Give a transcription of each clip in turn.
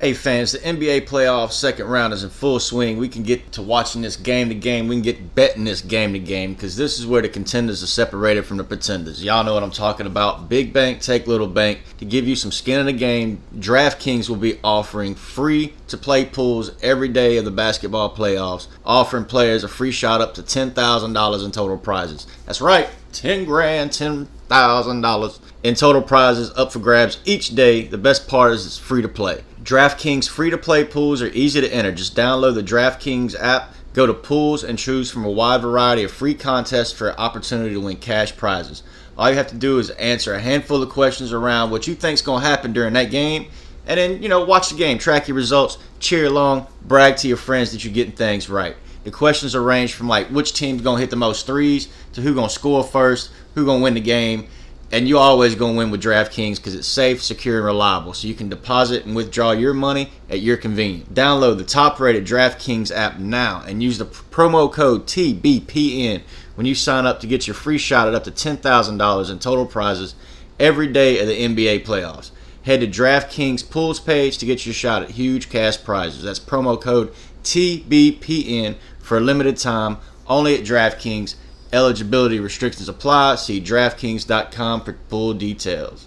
Hey fans, the NBA playoff second round is in full swing. We can get to watching this game to game. We can get betting this game to game because this is where the contenders are separated from the pretenders. Y'all know what I'm talking about. Big bank, take little bank. To give you some skin in the game, DraftKings will be offering free to play pools every day of the basketball playoffs, offering players a free shot up to $10,000 in total prizes. That's right, 10 grand, 10 thousand dollars in total prizes up for grabs each day. The best part is it's free to play. DraftKings free to play pools are easy to enter. Just download the DraftKings app, go to pools, and choose from a wide variety of free contests for an opportunity to win cash prizes. All you have to do is answer a handful of questions around what you think is going to happen during that game, and then you know watch the game, track your results, cheer along, brag to your friends that you're getting things right. The questions are ranged from like which team's gonna hit the most threes to who gonna score first, who gonna win the game, and you always gonna win with DraftKings because it's safe, secure, and reliable. So you can deposit and withdraw your money at your convenience. Download the top-rated DraftKings app now and use the promo code TBPN when you sign up to get your free shot at up to ten thousand dollars in total prizes every day of the NBA playoffs. Head to DraftKings Pools page to get your shot at huge cash prizes. That's promo code TBPN for a limited time only at DraftKings. Eligibility restrictions apply. See DraftKings.com for full details.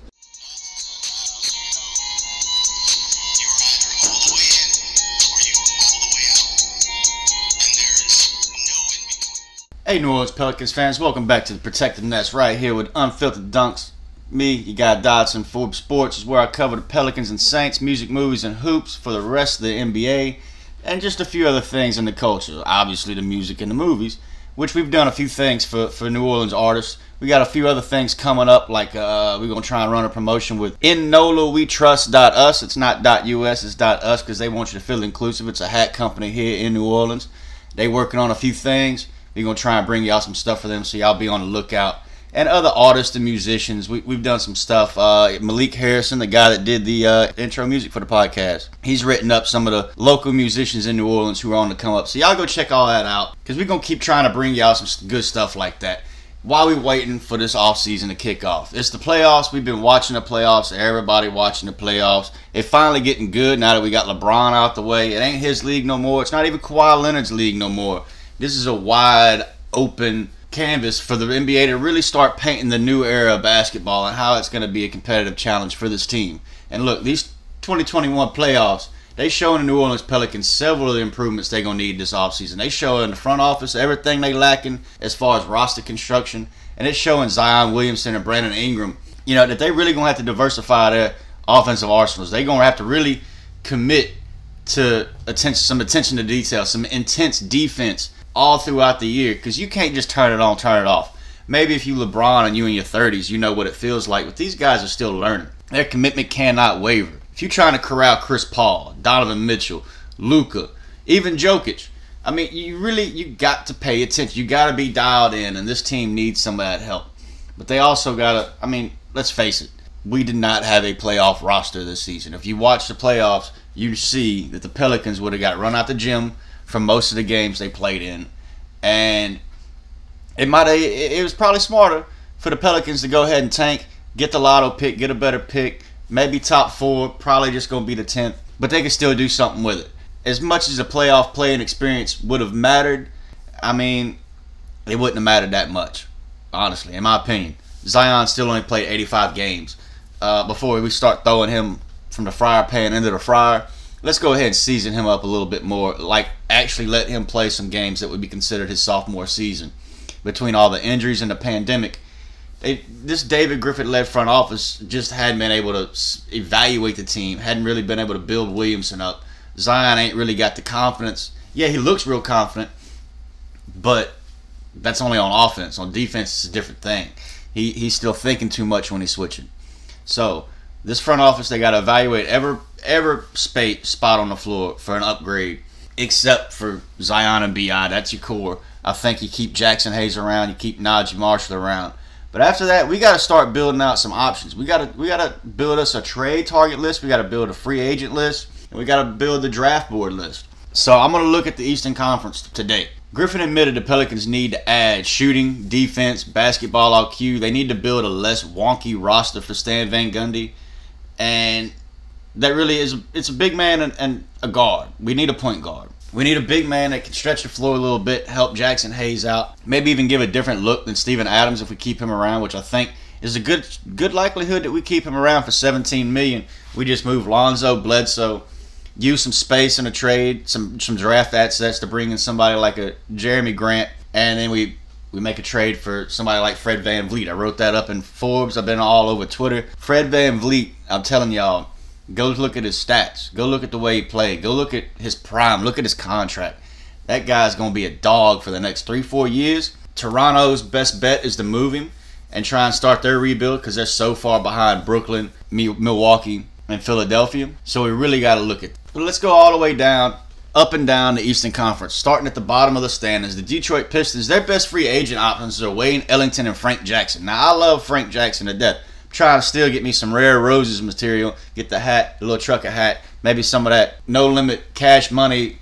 Hey, New Orleans Pelicans fans, welcome back to the Protected Nest right here with Unfiltered Dunks. Me, you got Dodson Forbes Sports is where I cover the Pelicans and Saints, music, movies, and hoops for the rest of the NBA and just a few other things in the culture. Obviously, the music and the movies, which we've done a few things for, for New Orleans artists. We got a few other things coming up, like uh, we're gonna try and run a promotion with In NOLA We Trust Us. It's not .us, it's .us because they want you to feel inclusive. It's a hat company here in New Orleans. They working on a few things. We're gonna try and bring y'all some stuff for them, so y'all be on the lookout and other artists and musicians. We, have done some stuff. Uh, Malik Harrison, the guy that did the uh, intro music for the podcast, he's written up some of the local musicians in New Orleans who are on the come up. So y'all go check all that out because we're gonna keep trying to bring y'all some good stuff like that. While we waiting for this off season to kick off, it's the playoffs. We've been watching the playoffs. Everybody watching the playoffs. It's finally getting good now that we got LeBron out the way. It ain't his league no more. It's not even Kawhi Leonard's league no more. This is a wide open canvas for the NBA to really start painting the new era of basketball and how it's going to be a competitive challenge for this team. And look, these 2021 playoffs, they show in the New Orleans Pelicans several of the improvements they're going to need this offseason. They show in the front office everything they lacking as far as roster construction, and it's showing Zion Williamson and Brandon Ingram, you know, that they really going to have to diversify their offensive arsenals. They're going to have to really commit to attention, some attention to detail, some intense defense all throughout the year because you can't just turn it on, turn it off. Maybe if you LeBron and you in your 30s, you know what it feels like, but these guys are still learning. Their commitment cannot waver. If you're trying to corral Chris Paul, Donovan Mitchell, Luka, even Jokic, I mean, you really you got to pay attention. You got to be dialed in, and this team needs some of that help. But they also got to. I mean, let's face it. We did not have a playoff roster this season. If you watch the playoffs, you see that the Pelicans would have got run out the gym from most of the games they played in, and it might it was probably smarter for the Pelicans to go ahead and tank, get the lotto pick, get a better pick, maybe top four, probably just gonna be the tenth, but they can still do something with it. As much as a playoff playing experience would have mattered, I mean, it wouldn't have mattered that much, honestly, in my opinion. Zion still only played 85 games uh, before we start throwing him from the fryer pan into the fryer let's go ahead and season him up a little bit more. Like actually let him play some games that would be considered his sophomore season. Between all the injuries and the pandemic, they, this David Griffin led front office just hadn't been able to evaluate the team. Hadn't really been able to build Williamson up. Zion ain't really got the confidence. Yeah, he looks real confident, but that's only on offense. On defense, it's a different thing. He he's still thinking too much when he's switching. So this front office they got to evaluate every ever spate, spot on the floor for an upgrade, except for Zion and Bi. That's your core. I think you keep Jaxson Hayes around, you keep Naji Marshall around. But after that, we got to start building out some options. We got to we got to build us a trade target list. We got to build a free agent list, and we got to build the draft board list. So I'm going to look at the Eastern Conference today. Griffin admitted the Pelicans need to add shooting, defense, basketball IQ. They need to build a less wonky roster for Stan Van Gundy. And that really is it's a big man and, and a guard. We need a point guard. We need a big man that can stretch the floor a little bit, help Jaxson Hayes out, maybe even give a different look than Steven Adams if we keep him around, which I think is a good good likelihood that we keep him around for 17 million. We just move Lonzo, Bledsoe, use some space in a trade, some some draft assets to bring in somebody like a Jerami Grant, and then we we make a trade for somebody like Fred Van VanVleet. I wrote that up in Forbes. I've been all over Twitter. Fred Van VanVleet, I'm telling y'all, go look at his stats. Go look at the way he played. Go look at his prime. Look at his contract. That guy's going to be a dog for the next three, four years. Toronto's best bet is to move him and try and start their rebuild because they're so far behind Brooklyn, Milwaukee, and Philadelphia. So we really got to look at. But let's go all the way down up and down the Eastern Conference, starting at the bottom of the standings. The Detroit Pistons, their best free agent options are Wayne Ellington and Frank Jackson. Now, I love Frank Jackson to death. I'm to still get me some rare roses material, get the hat, the little trucker hat, maybe some of that no limit cash money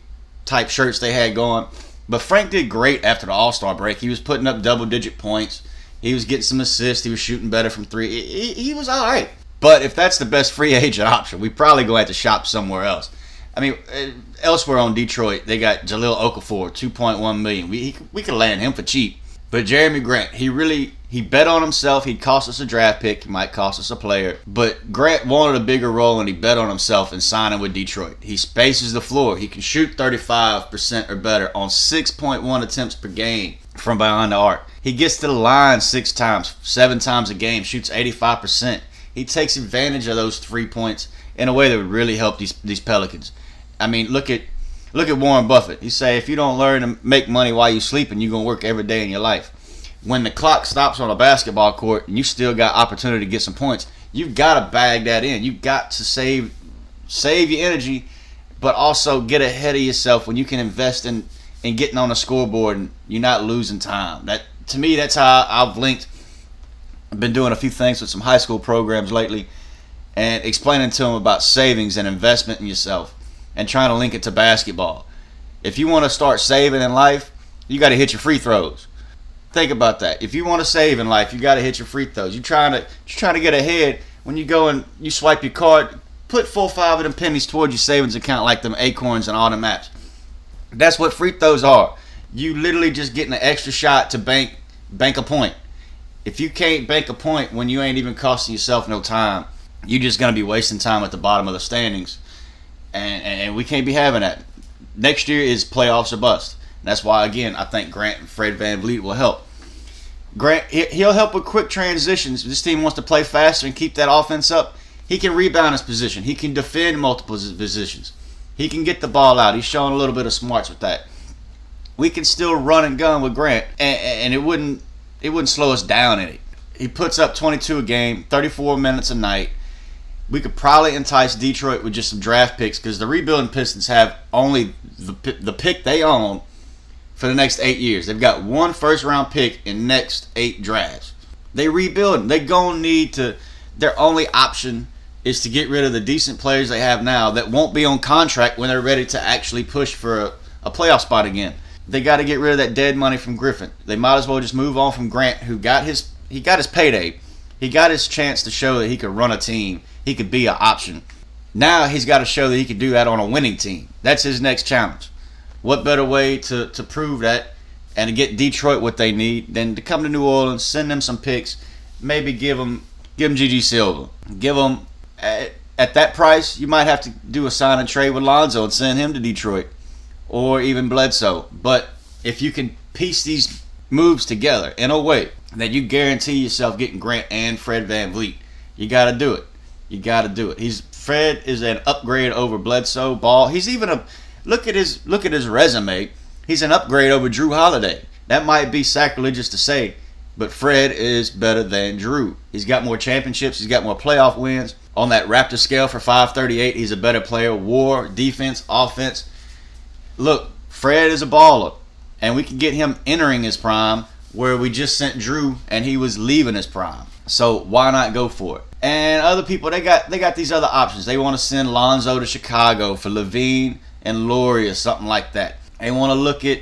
type shirts they had going. But Frank did great after the All Star break. He was putting up double digit points. He was getting some assists. He was shooting better from three. He, he was all right. But if that's the best free agent option, we probably go have to shop somewhere else. I mean, uh, elsewhere on Detroit, they got Jahlil Okafor, two point one million. We we could land him for cheap. But Jerami Grant, he really he bet on himself. He'd cost us a draft pick. He might cost us a player. But Grant wanted a bigger role, and he bet on himself and signing with Detroit. He spaces the floor. He can shoot 35% or better on 6.1 attempts per game from behind the arc. He gets to the line six times, seven times a game, shoots 85%. He takes advantage of those three points in a way that would really help these these Pelicans. I mean, look at look at Warren Buffett. He say if you don't learn to make money while you're sleeping, you're gonna work every day in your life. When the clock stops on a basketball court and you still got opportunity to get some points, you've got to bag that in. You've got to save save your energy, but also get ahead of yourself when you can invest in in getting on the scoreboard and you're not losing time. That to me, that's how I've linked. I've been doing a few things with some high school programs lately, and explaining to them about savings and investment in yourself and trying to link it to basketball. If you want to start saving in life, you got to hit your free throws. Think about that. If you want to save in life, you got to hit your free throws. You're trying to you're trying to get ahead. When you go and you swipe your card, put four five of them pennies towards your savings account like them acorns and all maps. That's what free throws are. You literally just getting an extra shot to bank bank a point. If you can't bank a point when you ain't even costing yourself no time, you're just gonna be wasting time at the bottom of the standings and, and we can't be having that. Next year is playoffs or bust. that's why, again, I think Grant and Fred Van VanVleet will help. Grant, he'll help with quick transitions. If this team wants to play faster and keep that offense up, he can rebound his position. He can defend multiple positions. He can get the ball out. He's showing a little bit of smarts with that. We can still run and gun with Grant, and, and it wouldn't it wouldn't slow us down any. He puts up 22 a game, 34 minutes a night we could probably entice Detroit with just some draft picks because the rebuilding Pistons have only the the pick they own for the next eight years. They've got one first round pick in next eight drafts. They rebuild. They gonna need to. Their only option is to get rid of the decent players they have now that won't be on contract when they're ready to actually push for a, a playoff spot again. They got to get rid of that dead money from Griffin. They might as well just move on from Grant, who got his he got his payday. He got his chance to show that he could run a team he could be an option. Now he's got to show that he can do that on a winning team. That's his next challenge. What better way to, to prove that and to get Detroit what they need than to come to New Orleans, send them some picks, maybe give them give them GG Silva, give them at, at that price you might have to do a sign and trade with Lonzo and send him to Detroit, or even Bledsoe. But if you can piece these moves together in a way that you guarantee yourself getting Grant and Fred Van VanVleet, you got to do it. You got to do it. He's Fred is an upgrade over Bledsoe. Ball. He's even a look at his look at his resume. He's an upgrade over Jrue Holiday. That might be sacrilegious to say, but Fred is better than Drew. He's got more championships. He's got more playoff wins. On that Raptor scale for 538, he's a better player. War, defense, offense. Look, Fred is a baller, and we can get him entering his prime where we just sent Drew and he was leaving his prime. So why not go for it? And other people, they got they got these other options. They want to send Lonzo to Chicago for LaVine and Lauri or something like that. They want to look at.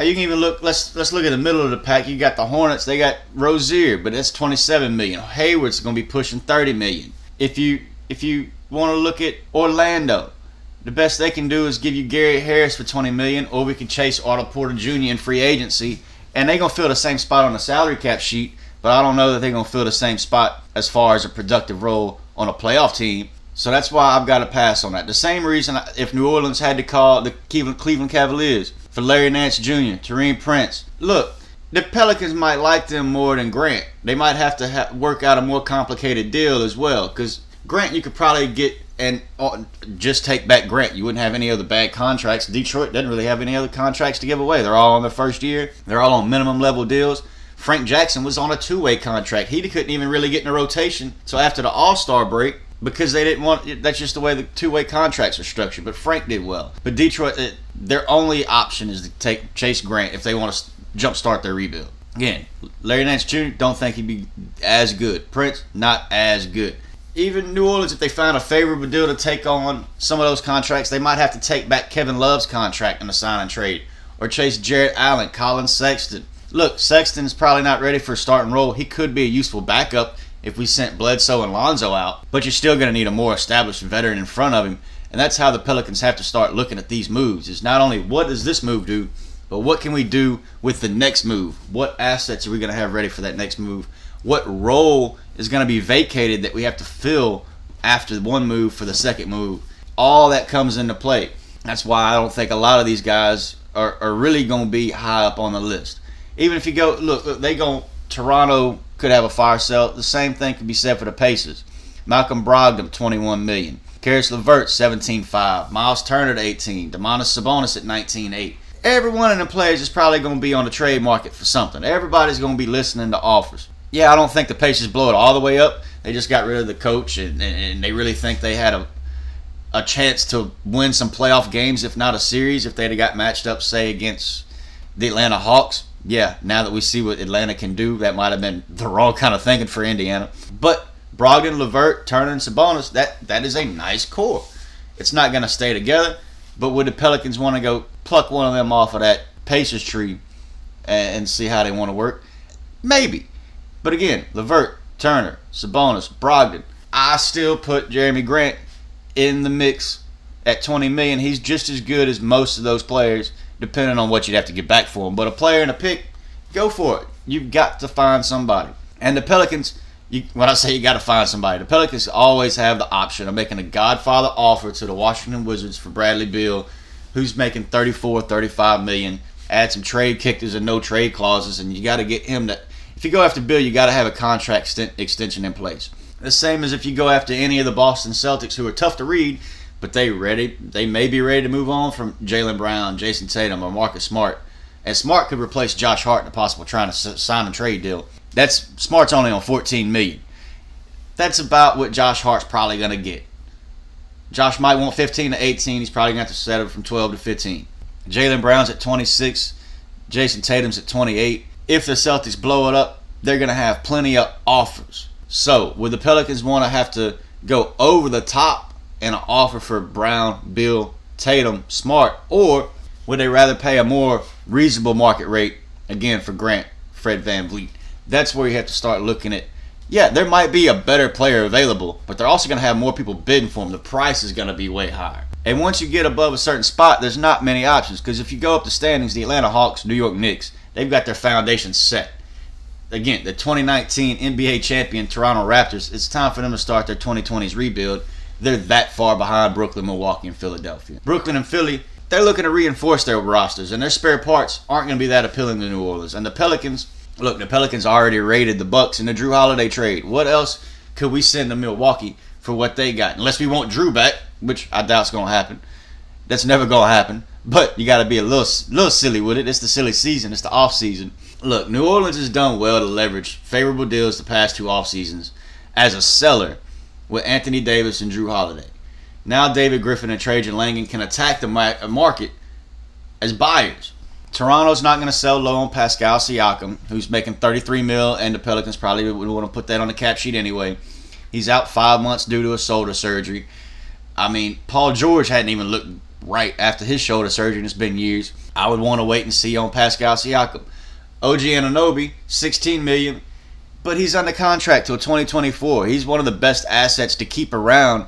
You can even look. Let's let's look at the middle of the pack. You got the Hornets. They got Rozier, but that's 27 million. Hayward's going to be pushing 30 million. If you if you want to look at Orlando, the best they can do is give you Gary Harris for 20 million, or we can chase Otto Porter Jr. in free agency, and they're gonna fill the same spot on the salary cap sheet. But I don't know that they're gonna fill the same spot as far as a productive role on a playoff team. So that's why I've got to pass on that. The same reason if New Orleans had to call the Cleveland Cavaliers for Larry Nance Jr., Taurean Prince. Look, the Pelicans might like them more than Grant. They might have to ha- work out a more complicated deal as well. Because Grant, you could probably get and uh, just take back Grant. You wouldn't have any other bad contracts. Detroit doesn't really have any other contracts to give away. They're all on their first year. They're all on minimum level deals. Frank Jackson was on a two-way contract. He couldn't even really get in a rotation. So after the All-Star break, because they didn't want that's just the way the two-way contracts are structured. But Frank did well. But Detroit, it, their only option is to take Chase Grant if they want to jumpstart their rebuild. Again, Larry Nance Jr. don't think he'd be as good. Prince not as good. Even New Orleans, if they find a favorable deal to take on some of those contracts, they might have to take back Kevin Love's contract in the sign and trade, or chase Jarrett Allen, Collin Sexton. Look, Sexton's probably not ready for a starting role. He could be a useful backup if we sent Bledsoe and Lonzo out, but you're still going to need a more established veteran in front of him. And that's how the Pelicans have to start looking at these moves. Is not only what does this move do, but what can we do with the next move? What assets are we going to have ready for that next move? What role is going to be vacated that we have to fill after one move for the second move? All that comes into play. That's why I don't think a lot of these guys are, are really going to be high up on the list. Even if you go, look, look they go, Toronto could have a fire sale. The same thing could be said for the Pacers. Malcolm Brogdon, 21 million. Caris LeVert, 17.5. Miles Turner at 18. Domantas Sabonis at 19.8 every one of them players is probably going to be on the trade market for something. Everybody's going to be listening to offers. Yeah, I don't think the Pacers blow it all the way up. They just got rid of the coach, and, and they really think they had a a chance to win some playoff games, if not a series, if they'd have got matched up, say, against the Atlanta Hawks. Yeah, now that we see what Atlanta can do, that might have been the wrong kind of thinking for Indiana. But Brogdon, LeVert, Turner, and Sabonis, that, that is a nice core. It's not going to stay together. But would the Pelicans want to go pluck one of them off of that Pacers tree and, and see how they want to work? Maybe. But again, LeVert, Turner, Sabonis, Brogdon. I still put Jerami Grant in the mix at 20 million. He's just as good as most of those players, depending on what you'd have to get back for him. But a player and a pick, go for it. You've got to find somebody. And the Pelicans, you, when I say you got to find somebody, the Pelicans always have the option of making a Godfather offer to the Washington Wizards for Bradley Beal, who's making 34, 35 million. Add some trade kickers and no trade clauses, and you got to get him to. If you go after Beal, you got to have a contract extension in place. The same as if you go after any of the Boston Celtics, who are tough to read, but they ready. They may be ready to move on from Jaylen Brown, Jayson Tatum, or Marcus Smart. And Smart could replace Josh Hart in a possible trying to sign a trade deal. That's Smart's only on 14 million. That's about what Josh Hart's probably going to get. Josh might want 15 to 18. He's probably going to have to settle from 12 to 15. Jaylen Brown's at 26. Jayson Tatum's at 28. If the Celtics blow it up, they're going to have plenty of offers. So, would the Pelicans want to have to go over the top in an offer for Brown, Beal, Tatum, Smart, or would they rather pay a more reasonable market rate again for Grant, Fred VanVleet? that's where you have to start looking at yeah, there might be a better player available, but they're also going to have more people bidding for him. The price is going to be way higher. And once you get above a certain spot, there's not many options because if you go up the standings, the Atlanta Hawks, New York Knicks, they've got their foundation set. Again, the 2019 NBA champion Toronto Raptors, it's time for them to start their 2020s rebuild. They're that far behind Brooklyn, Milwaukee, and Philadelphia. Brooklyn and Philly, they're looking to reinforce their rosters, and their spare parts aren't going to be that appealing to New Orleans. And the Pelicans, Look, the Pelicans already raided the Bucks in the Jrue Holiday trade. What else could we send to Milwaukee for what they got? Unless we want Drew back, which I doubt's gonna happen. That's never gonna happen. But you got to be a little, little silly with it. It's the silly season. It's the off season. Look, New Orleans has done well to leverage favorable deals the past two off seasons as a seller with Anthony Davis and Jrue Holiday. Now David Griffin and Trajan Langdon can attack the uh, market as buyers. Toronto's not going to sell low on Pascal Siakam, who's making 33 mil, and the Pelicans probably would want to put that on the cap sheet anyway. He's out five months due to a shoulder surgery. I mean, Paul George hadn't even looked right after his shoulder surgery, and it's been years. I would want to wait and see on Pascal Siakam. OG Anunoby, 16 million, but he's under contract till 2024. He's one of the best assets to keep around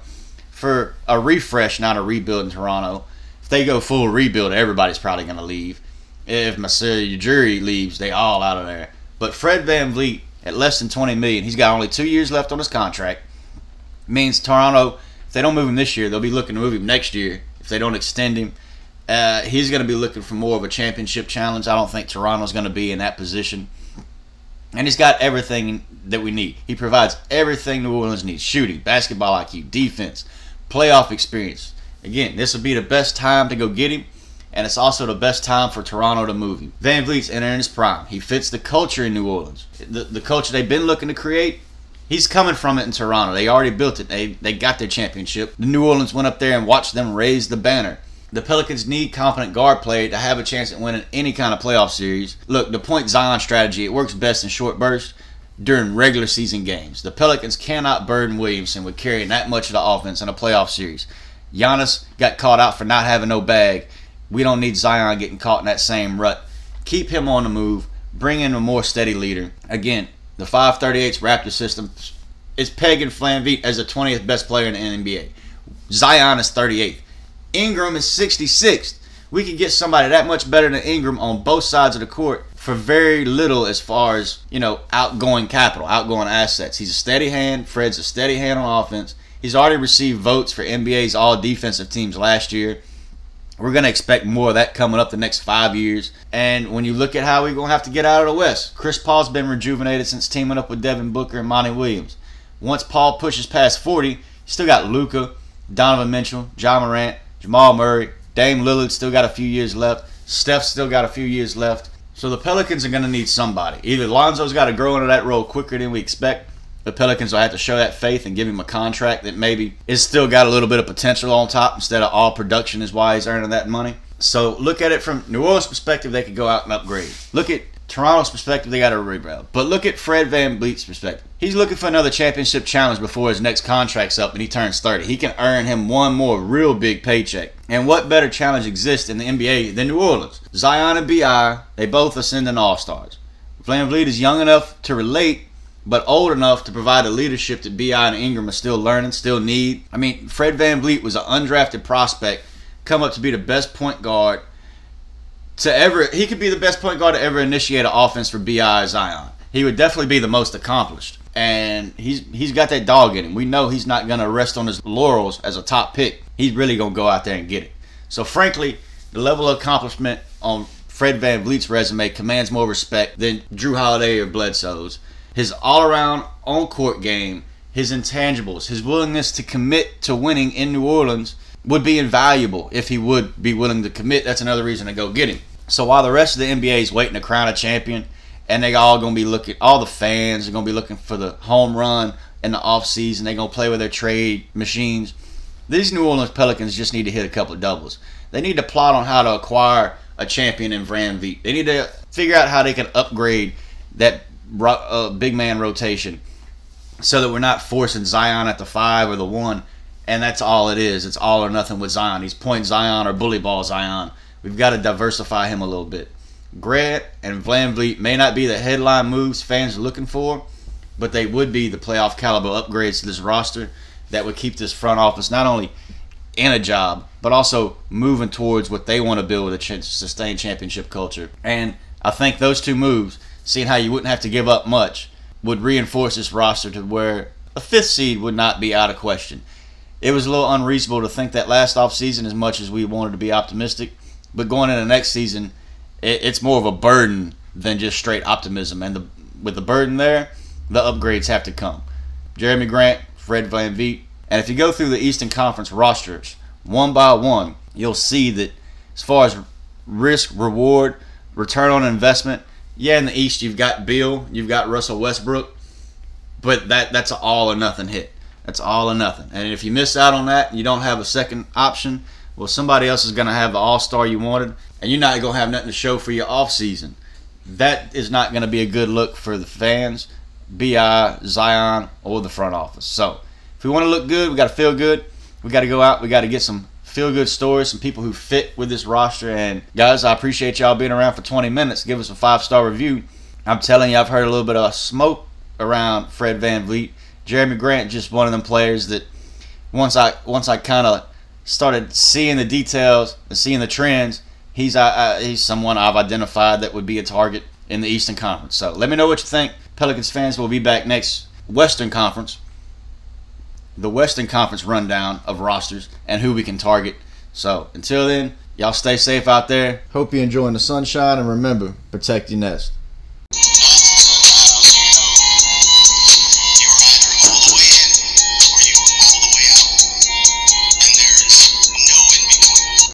for a refresh, not a rebuild in Toronto. If they go full rebuild, everybody's probably going to leave. If Masai Ujiri leaves, they all out of there. But Fred Van VanVleet at less than 20 million, he's got only two years left on his contract. Means Toronto, if they don't move him this year, they'll be looking to move him next year. If they don't extend him, uh, he's going to be looking for more of a championship challenge. I don't think Toronto's going to be in that position. And he's got everything that we need. He provides everything New Orleans needs shooting, basketball IQ, defense, playoff experience. Again, this would be the best time to go get him, and it's also the best time for Toronto to move him. VanVleet's entering his prime. He fits the culture in New Orleans. The, the culture they've been looking to create, he's coming from it in Toronto. They already built it, they, they got their championship. The New Orleans went up there and watched them raise the banner the Pelicans need competent guard play to have a chance at winning any kind of playoff series. Look, the point Zion strategy, it works best in short bursts during regular season games. The Pelicans cannot burden Williamson with carrying that much of the offense in a playoff series. Giannis got caught out for not having no bag. We don't need Zion getting caught in that same rut. Keep him on the move. Bring in a more steady leader. Again, the 538's Raptor system is pegging VanVleet as the 20th best player in the NBA. Zion is 38th. Ingram is 66th. We could get somebody that much better than Ingram on both sides of the court for very little as far as, you know, outgoing capital, outgoing assets. He's a steady hand. Fred's a steady hand on offense. He's already received votes for NBA's all defensive teams last year. We're going to expect more of that coming up the next five years. And when you look at how we're going to have to get out of the West, Chris Paul's been rejuvenated since teaming up with Devin Booker and Monty Williams. Once Paul pushes past 40, you still got Luka, Donovan Mitchell, Ja Morant, Jamal Murray, Dame Lillard still got a few years left. Steph still got a few years left. So the Pelicans are going to need somebody. Either Lonzo's got to grow into that role quicker than we expect. The Pelicans will have to show that faith and give him a contract that maybe is still got a little bit of potential on top instead of all production is why he's earning that money. So look at it from New Orleans' perspective, they could go out and upgrade. Look at Toronto's perspective, they got a rebuild. But look at Fred Van VanVleet's perspective. He's looking for another championship challenge before his next contract's up and he turns 30. He can earn him one more real big paycheck. And what better challenge exists in the NBA than New Orleans? Zion and B.I., they both ascending all-stars. VanVleet is young enough to relate, but old enough to provide the leadership that B.I. and Ingram are still learning, still need. I mean, Fred Van VanVleet was an undrafted prospect, come up to be the best point guard to ever he could be the best point guard to ever initiate an offense for Bi Zion. He would definitely be the most accomplished, and he's he's got that dog in him. We know he's not gonna rest on his laurels as a top pick. He's really gonna go out there and get it. So frankly, the level of accomplishment on Fred Van VanVleet's resume commands more respect than Jrue Holiday or Bledsoe's. His all-around on-court game, his intangibles, his willingness to commit to winning in New Orleans would be invaluable if he would be willing to commit. That's another reason to go get him. So while the rest of the NBA is waiting to crown a champion, and they all gonna be looking, all the fans are gonna be looking for the home run in the offseason. They're gonna play with their trade machines. These New Orleans Pelicans just need to hit a couple of doubles. They need to plot on how to acquire a champion in VanVleet. They need to figure out how they can upgrade that uh, big man rotation so that we're not forcing Zion at the five or the one and that's all it is. It's all or nothing with Zion. He's point Zion or bully ball Zion. We've got to diversify him a little bit. Grant and VanVleet may not be the headline moves fans are looking for, but they would be the playoff caliber upgrades to this roster that would keep this front office not only in a job, but also moving towards what they want to build with a sustained championship culture. And I think those two moves, seeing how you wouldn't have to give up much, would reinforce this roster to where a fifth seed would not be out of question it was a little unreasonable to think that last offseason as much as we wanted to be optimistic. But going into next season, it, it's more of a burden than just straight optimism. And the, with the burden there, the upgrades have to come. Jerami Grant, Fred Van VanVleet. And if you go through the Eastern Conference rosters one by one, you'll see that as far as risk, reward, return on investment, yeah, in the East you've got Beal, you've got Russell Westbrook, but that that's an all or nothing hit. That's all or nothing. And if you miss out on that, you don't have a second option. Well, somebody else is going to have the all star you wanted, and you're not going to have nothing to show for your off season. That is not going to be a good look for the fans, Bi, Zion, or the front office. So, if we want to look good, we got to feel good. We got to go out. We got to get some feel good stories, some people who fit with this roster. And guys, I appreciate y'all being around for 20 minutes. Give us a five star review. I'm telling you, I've heard a little bit of smoke around Fred VanVleet Jerami Grant just one of them players that once I once I kind of started seeing the details and seeing the trends, he's uh, uh, he's someone I've identified that would be a target in the Eastern Conference. So let me know what you think. Pelicans fans We'll be back next Western Conference, the Western Conference rundown of rosters and who we can target. So until then, y'all stay safe out there. Hope you're enjoying the sunshine and remember, protect your nest.